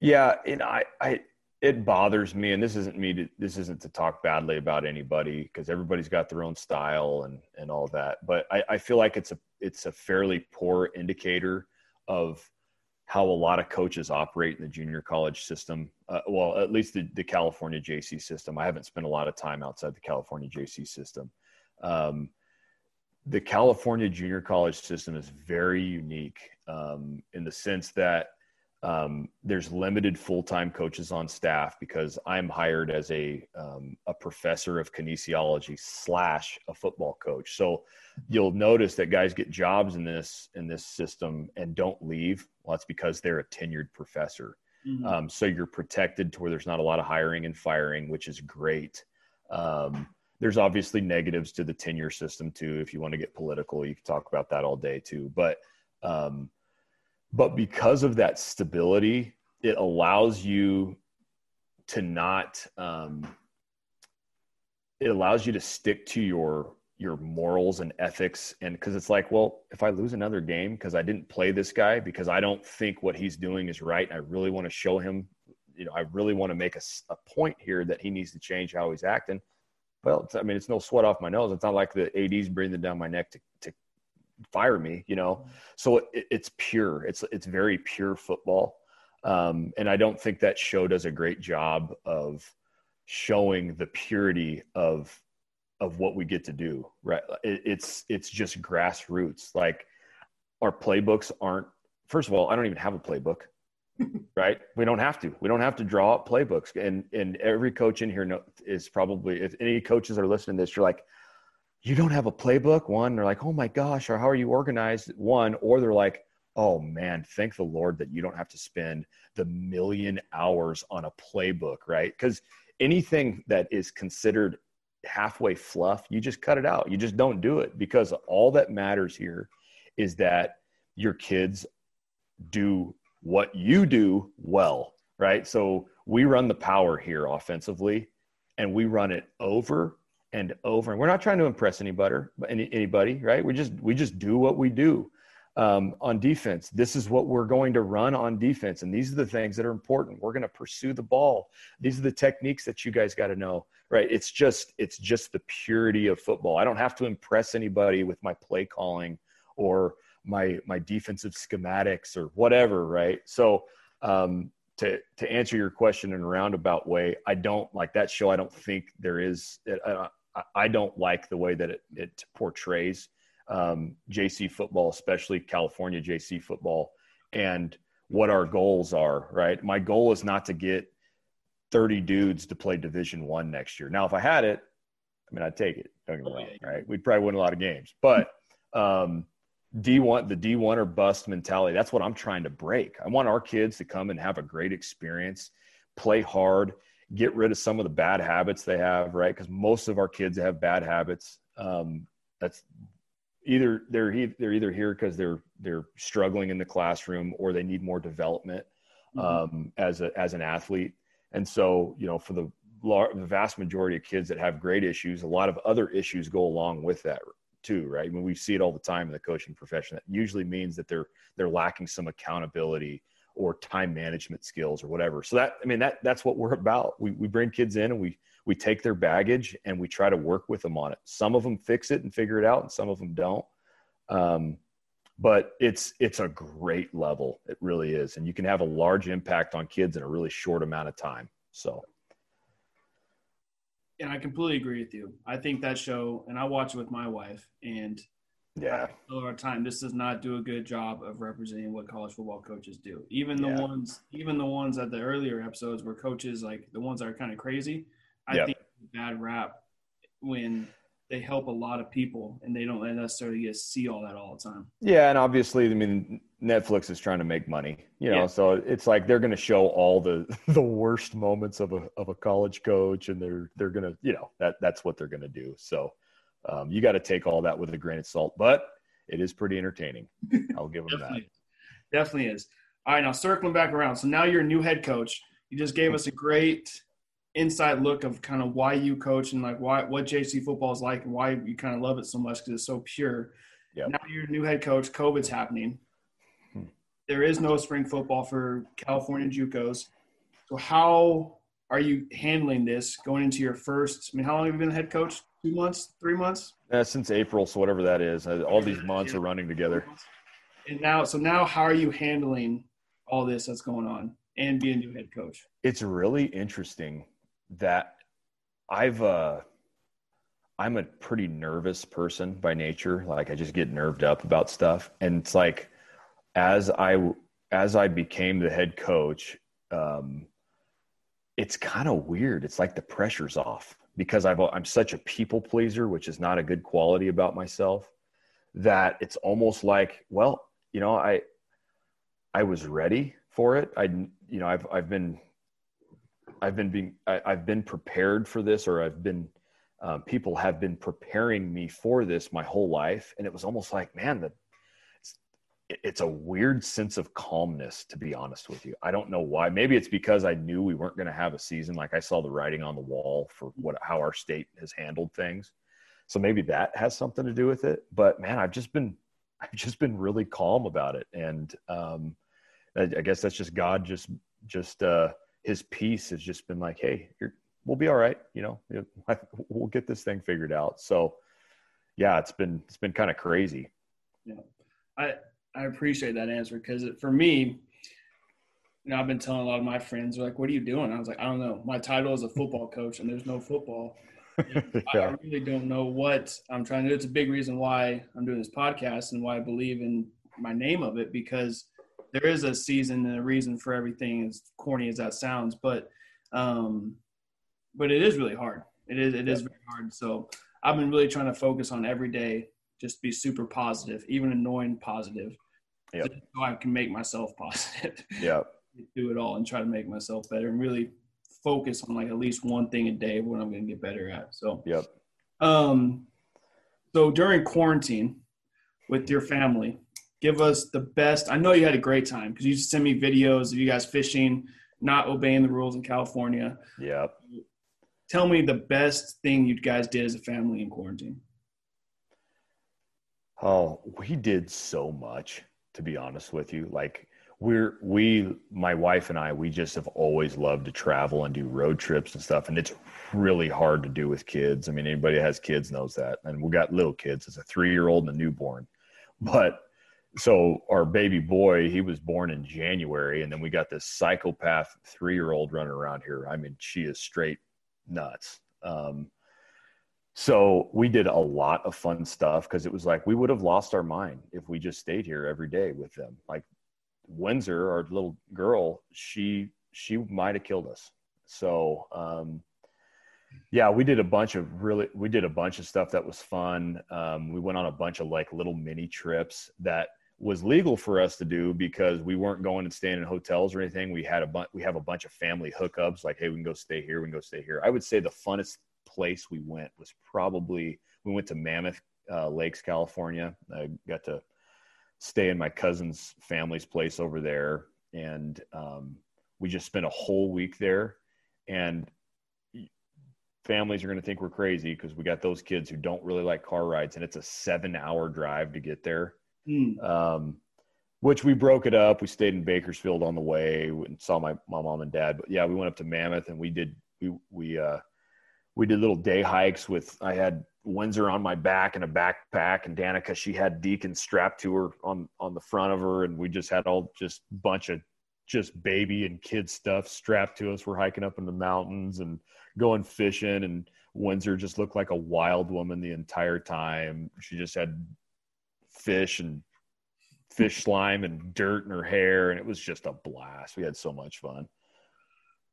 Yeah, and I, I, it bothers me, and this isn't me to, this isn't to talk badly about anybody because everybody's got their own style and and all that. But I, I feel like it's a it's a fairly poor indicator of how a lot of coaches operate in the junior college system. Uh, well, at least the, the, California JC system. I haven't spent a lot of time outside the California JC system. Um, the California junior college system is very unique um, in the sense that um, there's limited full-time coaches on staff because I'm hired as a um, a professor of kinesiology slash a football coach. So you'll notice that guys get jobs in this in this system and don't leave. Well, that's because they're a tenured professor. Mm-hmm. Um, so you're protected to where there's not a lot of hiring and firing, which is great. Um, there's obviously negatives to the tenure system too. If you want to get political, you can talk about that all day too. But um, but because of that stability, it allows you to not um, it allows you to stick to your your morals and ethics and because it's like well if i lose another game because i didn't play this guy because i don't think what he's doing is right and i really want to show him you know i really want to make a, a point here that he needs to change how he's acting. Well i mean it's no sweat off my nose. It's not like the ad's breathing down my neck to, to fire me you know? So it, it's pure. It's it's very pure football. Um, and i don't think that show does a great job of showing the purity of of what we get to do right? It, it's it's just grassroots. Like our playbooks aren't first of all i don't even have a playbook right? We don't have to. We don't have to draw up playbooks. And and every coach in here is probably if any coaches are listening to this you're like you don't have a playbook? One they're like oh my gosh or how are you organized? One or they're like oh man thank the lord that you don't have to spend the million hours on a playbook right? Because anything that is considered halfway fluff, you just cut it out. You just don't do it because all that matters here is that your kids do what you do well, right? So we run the power here offensively and we run it over and over. And we're not trying to impress anybody, anybody, right? We just we just do what we do um, on defense. This is what we're going to run on defense. And these are the things that are important. We're going to pursue the ball. These are the techniques that you guys got to know, right? It's just, it's just the purity of football. I don't have to impress anybody with my play calling or my, my defensive schematics or whatever. Right. So, um, to, to answer your question in a roundabout way, I don't like that show. I don't think there is, uh, I don't like the way that it, it portrays um, JC football, especially California JC football, and what our goals are. Right, my goal is not to get 30 dudes to play Division One next year. Now, if I had it, I mean, I'd take it. Don't get me wrong, right? We'd probably win a lot of games, but um, D1, the D1 or bust mentality. That's what I'm trying to break. I want our kids to come and have a great experience, play hard, get rid of some of the bad habits they have, right? Because most of our kids have bad habits. Um, that's either they're they're either here because they're they're struggling in the classroom or they need more development mm-hmm. um, as a as an athlete. And so, you know, for the the vast majority of kids that have grade issues, a lot of other issues go along with that too, right? I mean, we see it all the time in the coaching profession. That usually means that they're they're lacking some accountability or time management skills or whatever. So that I mean that that's what we're about. We we bring kids in and we we take their baggage and we try to work with them on it. Some of them fix it and figure it out, and some of them don't. Um, but it's it's a great level. It really is, and you can have a large impact on kids in a really short amount of time. So. And I completely agree with you. I think that show, and I watch it with my wife, and yeah, a lot of time this does not do a good job of representing what college football coaches do. Even the yeah. ones, even the ones at the earlier episodes where coaches like the ones that are kind of crazy, I yep. think bad rap when they help a lot of people and they don't necessarily get to see all that all the time. Yeah, and obviously, I mean, Netflix is trying to make money, you know, yeah. so it's like they're going to show all the the worst moments of a of a college coach, and they're they're going to, you know, that that's what they're going to do. So um, you got to take all that with a grain of salt, but it is pretty entertaining. I'll give them that. Definitely is. All right, now circling back around. So now you're a new head coach. You just gave us a great inside look of kind of why you coach and like why what JC football is like and why you kind of love it so much because it's so pure. Yep. Now you're a new head coach. COVID's happening. Hmm. There is no spring football for California JUCOs. So how are you handling this going into your first? I mean, how long have you been head coach? Two months, three months? Uh, since April, so whatever that is. Uh, all these months are running together. And now, so now, how are you handling all this that's going on and being a new head coach? It's really interesting that I've uh I'm a pretty nervous person by nature. Like I just get nerved up about stuff. And it's like as I as I became the head coach, um it's kind of weird. It's like the pressure's off because I've I'm such a people pleaser, which is not a good quality about myself, that it's almost like, well, you know, I I was ready for it. I you know, I've I've been I've been being I, have been prepared for this, or I've been um, people have been preparing me for this my whole life, and it was almost like, man, the it's a weird sense of calmness to be honest with you. I don't know why. Maybe it's because i knew we weren't going to have a season. Like i saw the writing on the wall for what how our state has handled things. So maybe that has something to do with it. But man i've just been i've just been really calm about it. And um i, I guess that's just god just just uh his peace has just been like hey we'll be all right you know we'll get this thing figured out so yeah it's been it's been kind of crazy yeah i I appreciate that answer because for me, you know, I've been telling a lot of my friends, like, what are you doing? I was like, I don't know. My title is a football coach and there's no football. yeah. I really don't know what I'm trying to do. It's a big reason why I'm doing this podcast and why I believe in my name of it because there is a season and a reason for everything as corny as that sounds, but, um, but it is really hard. It is, it is very hard. So I've been really trying to focus on every day, just be super positive, even annoying positive yep. so I can make myself positive. Yeah. Do it all and try to make myself better and really focus on like at least one thing a day what I'm going to get better at. So, yep. Um, so during quarantine with your family, give us the best. I know you had a great time because you sent me videos of you guys fishing, not obeying the rules in California. Yep. Tell me the best thing you guys did as a family in quarantine. Oh, we did so much to be honest with you. Like we're we my wife and I we just have always loved to travel and do road trips and stuff and it's really hard to do with kids. I mean anybody that has kids knows that. And we got little kids. It's a 3-year-old and a newborn. But so our baby boy, he was born in January and then we got this psychopath 3-year-old running around here. I mean she is straight nuts. Um so we did a lot of fun stuff because it was like we would have lost our mind if we just stayed here every day with them. Like Windsor, our little girl, she she might have killed us. So um, yeah, we did a bunch of really we did a bunch of stuff that was fun. Um, we went on a bunch of like little mini trips that was legal for us to do because we weren't going and staying in hotels or anything. We had a bunch we have a bunch of family hookups like hey, we can go stay here, we can go stay here. I would say the funnest place we went was probably we went to Mammoth uh, Lakes, California. I got to stay in my cousin's family's place over there, and um, we just spent a whole week there. And families are going to think we're crazy because we got those kids who don't really like car rides, and it's a seven-hour drive to get there. Mm. Um, which we broke it up. We stayed in Bakersfield on the way and saw my, my mom and dad. But yeah, we went up to Mammoth and we did we we uh, we did little day hikes with I had Windsor on my back and a backpack and Danica she had Deacon strapped to her on on the front of her and we just had all just bunch of just baby and kid stuff strapped to us. We're hiking up in the mountains and going fishing and Windsor just looked like a wild woman the entire time. She just had fish and fish slime and dirt in her hair and it was just a blast. We had so much fun.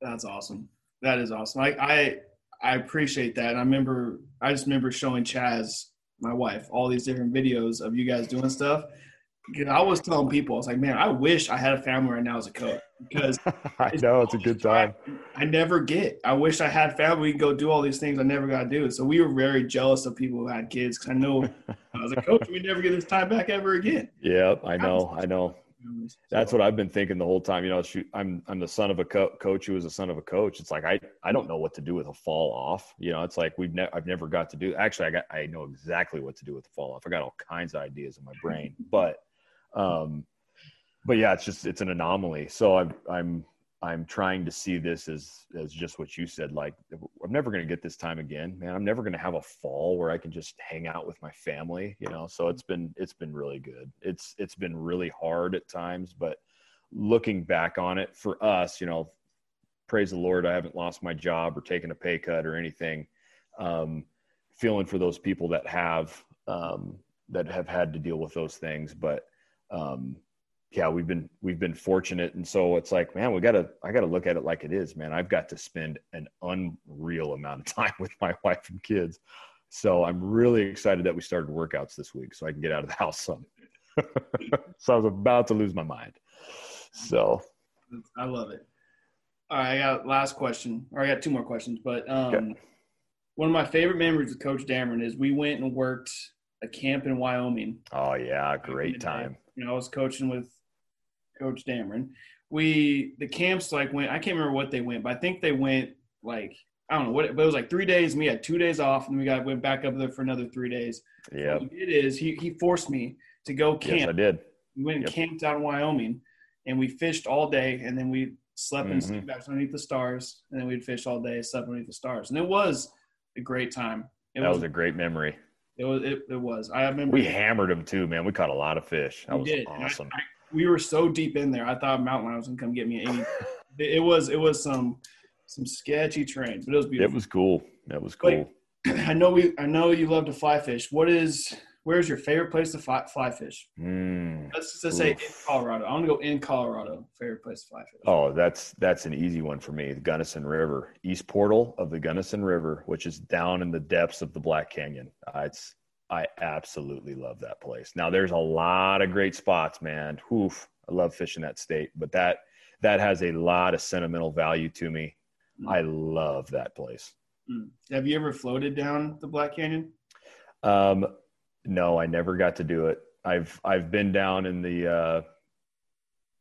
That's awesome. That is awesome. I, I I appreciate that. And I remember, I just remember showing Chaz, my wife, all these different videos of you guys doing stuff. I was telling people, I was like, man, I wish I had a family right now as a coach. Because I know it's a good time. I, I, never get. I wish I had family. We could go do all these things I never got to do. So we were very jealous of people who had kids because I know as a coach, we never get this time back ever again. Yep, I know. I know. That's what I've been thinking the whole time. You know, I'm I'm the son of a co- coach who is the son of a coach. It's like I I don't know what to do with a fall off. You know, it's like we've never I've never got to do. Actually, I got I know exactly what to do with the fall off. I got all kinds of ideas in my brain, but um, but yeah, it's just it's an anomaly. So I'm I'm I'm trying to see this as as just what you said. Like I'm never going to get this time again, man. I'm never going to have a fall where I can just hang out with my family, you know. So it's been it's been really good. It's it's been really hard at times, but looking back on it for us, you know, praise the Lord, I haven't lost my job or taken a pay cut or anything. Um, feeling for those people that have um, that have had to deal with those things, but um, yeah, we've been we've been fortunate, and so it's like, man, we gotta I gotta look at it like it is, man. I've got to spend an unreal amount of time with my wife and kids, so I'm really excited that we started workouts this week, so I can get out of the house some. so I was about to lose my mind. So, I love it. All right, I got last question, or I got two more questions, but um, okay. one of my favorite memories with Coach Dameron is we went and worked a camp in Wyoming. Oh yeah, great time you know, I was coaching with Coach Dameron. We the camps like went. I can't remember what they went, but I think they went like I don't know what, but it was like three days. And we had two days off, and we got went back up there for another three days. Yeah, did is he he forced me to go camp. yes, I did. We went and Yep. camped out in Wyoming, and we fished all day, and then we slept in Mhm. sleep bags underneath the stars, and then we'd fish all day, slept underneath the stars, and it was a great time. It that was, was a great memory. it was it, it was. I remember We hammered them too, man. We caught a lot of fish. That was did. and I- awesome. I- we were so deep in there. I thought mountain lion was gonna come get me. It, it was it was some some sketchy terrain, but it was beautiful. It was cool. That was cool. Wait. I know we I know you love to fly fish. What is where's your favorite place to fly, fly fish? Mm. Let's just say in Colorado. I want to go in Colorado. Favorite place to fly fish. Oh, that's that's an easy one for me. The Gunnison River, East Portal of the Gunnison River, which is down in the depths of the Black Canyon. Uh, it's I absolutely love that place. Now, there's a lot of great spots, man. Oof, I love fishing that state, but that that has a lot of sentimental value to me. I love that place. Mm. Have you ever floated down the Black Canyon? Um, no, I never got to do it. I've I've been down in the uh,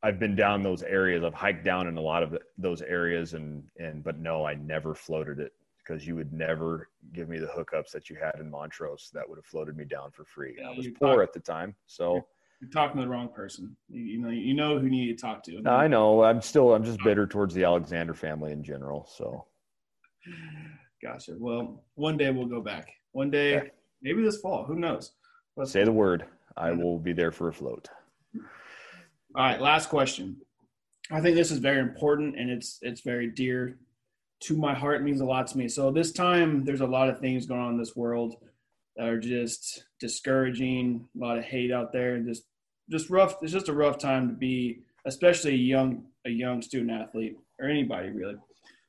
I've been down those areas. I've hiked down in a lot of those areas, and and but no, I never floated it because you would never give me the hookups that you had in Montrose that would have floated me down for free. Yeah, I was poor talk- at the time, so You're talking to the wrong person. You, you know you know who you need to talk to. I know I'm still I'm just bitter towards the Alexander family in general. So Gotcha. Well, one day we'll go back. One day, Okay. maybe this fall. Who knows? Let's say the word. I will be there for a float. All right, last question. I think this is very important and it's it's very dear to my heart. Means a lot to me. So this time there's a lot of things going on in this world that are just discouraging, a lot of hate out there and just just rough it's just a rough time to be especially a young a young student athlete or anybody really.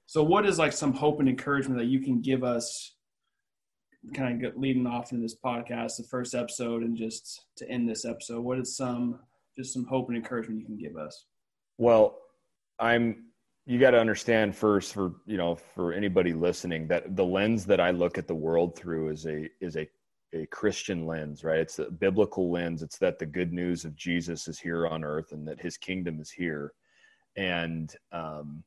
So what is like some hope and encouragement that you can give us kind of leading off in this podcast, the first episode and just to end this episode? What is some just some hope and encouragement you can give us? Well, I'm you got to understand first for, you know, for anybody listening that the lens that I look at the world through is a is a a Christian lens, right? It's a biblical lens. It's that the good news of Jesus is here on earth and that his kingdom is here. And um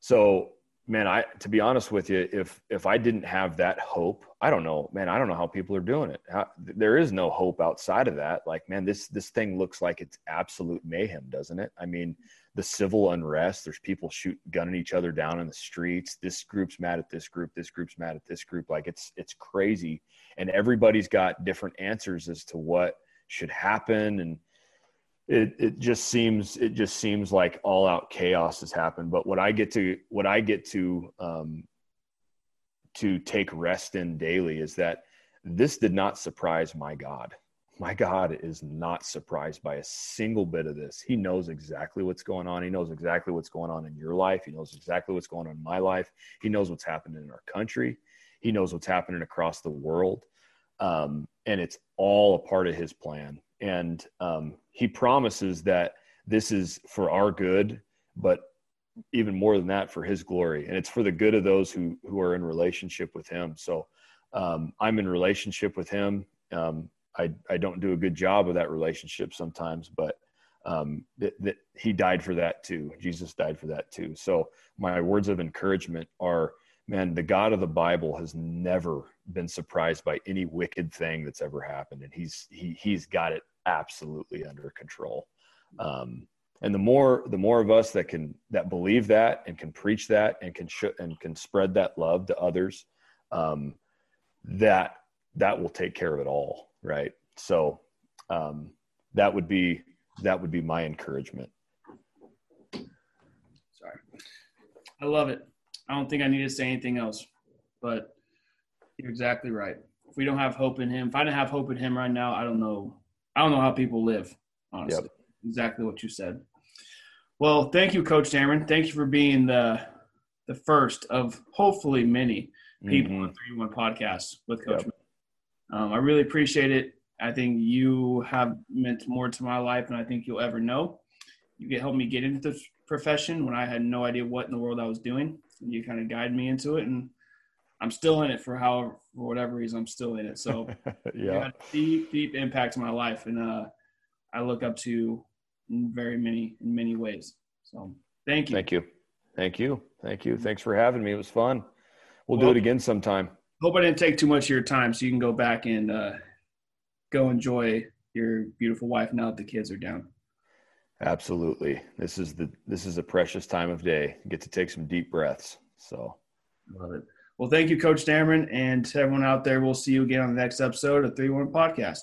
so man, I to be honest with you, if if I didn't have that hope, I don't know, man, I don't know how people are doing it. How, there is no hope outside of that. Like, man, this this thing looks like it's absolute mayhem, doesn't it? I mean, the civil unrest. There's people shooting, gunning each other down in the streets. This group's mad at this group. This group's mad at this group. Like, it's it's crazy, and everybody's got different answers as to what should happen and it it just seems it just seems like all out chaos has happened but what i get to what i get to um to take rest in daily is that this did not surprise my god my god is not surprised by a single bit of this. He knows exactly what's going on. He knows exactly what's going on in your life. He knows exactly what's going on in my life. He knows what's happening in our country. He knows what's happening across the world. Um, and it's all a part of his plan. And um, he promises that this is for our good but even more than that for his glory. And it's for the good of those who who are in relationship with him. So um, i'm in relationship with him. Um, I, I don't do a good job of that relationship sometimes but um, that, he died for that too. Jesus died for that too. So my words of encouragement are man the god of the bible has never been surprised by any wicked thing that's ever happened and he's he, he's got it absolutely under control. Um, and the more the more of us that can that believe that and can preach that and can sh- and can spread that love to others um, that that will take care of it all right so um, that would be that would be my encouragement Sorry. I love it. I don't think I need to say anything else, but you're exactly right. If we don't have hope in him, if I don't have hope in him right now, I don't know. I don't know how people live, honestly. Yep. Exactly what you said. Well, thank you, Coach Dameron. Thank you for being the the first of hopefully many people Mhm. on 31 podcasts with Coach. Yep. Um, I really appreciate it. I think you have meant more to my life than I think you'll ever know. You helped me get into the profession when I had no idea what in the world I was doing. And you kind of guide me into it, and I'm still in it for however for whatever reason I'm still in it. So you yeah had a deep, deep impact to my life, and uh, I look up to in very many in many ways. So thank you. Thank you. Thank you. Thank you. Thanks for having me. It was fun. We'll, well do it again sometime. Hope I didn't take too much of your time so you can go back and uh, go enjoy your beautiful wife now that the kids are down. Absolutely. This is the this is a precious time of day. You get to take some deep breaths. So love it. Well, thank you, Coach Dameron, and everyone out there. We'll see you again on the next episode of Three One Podcast.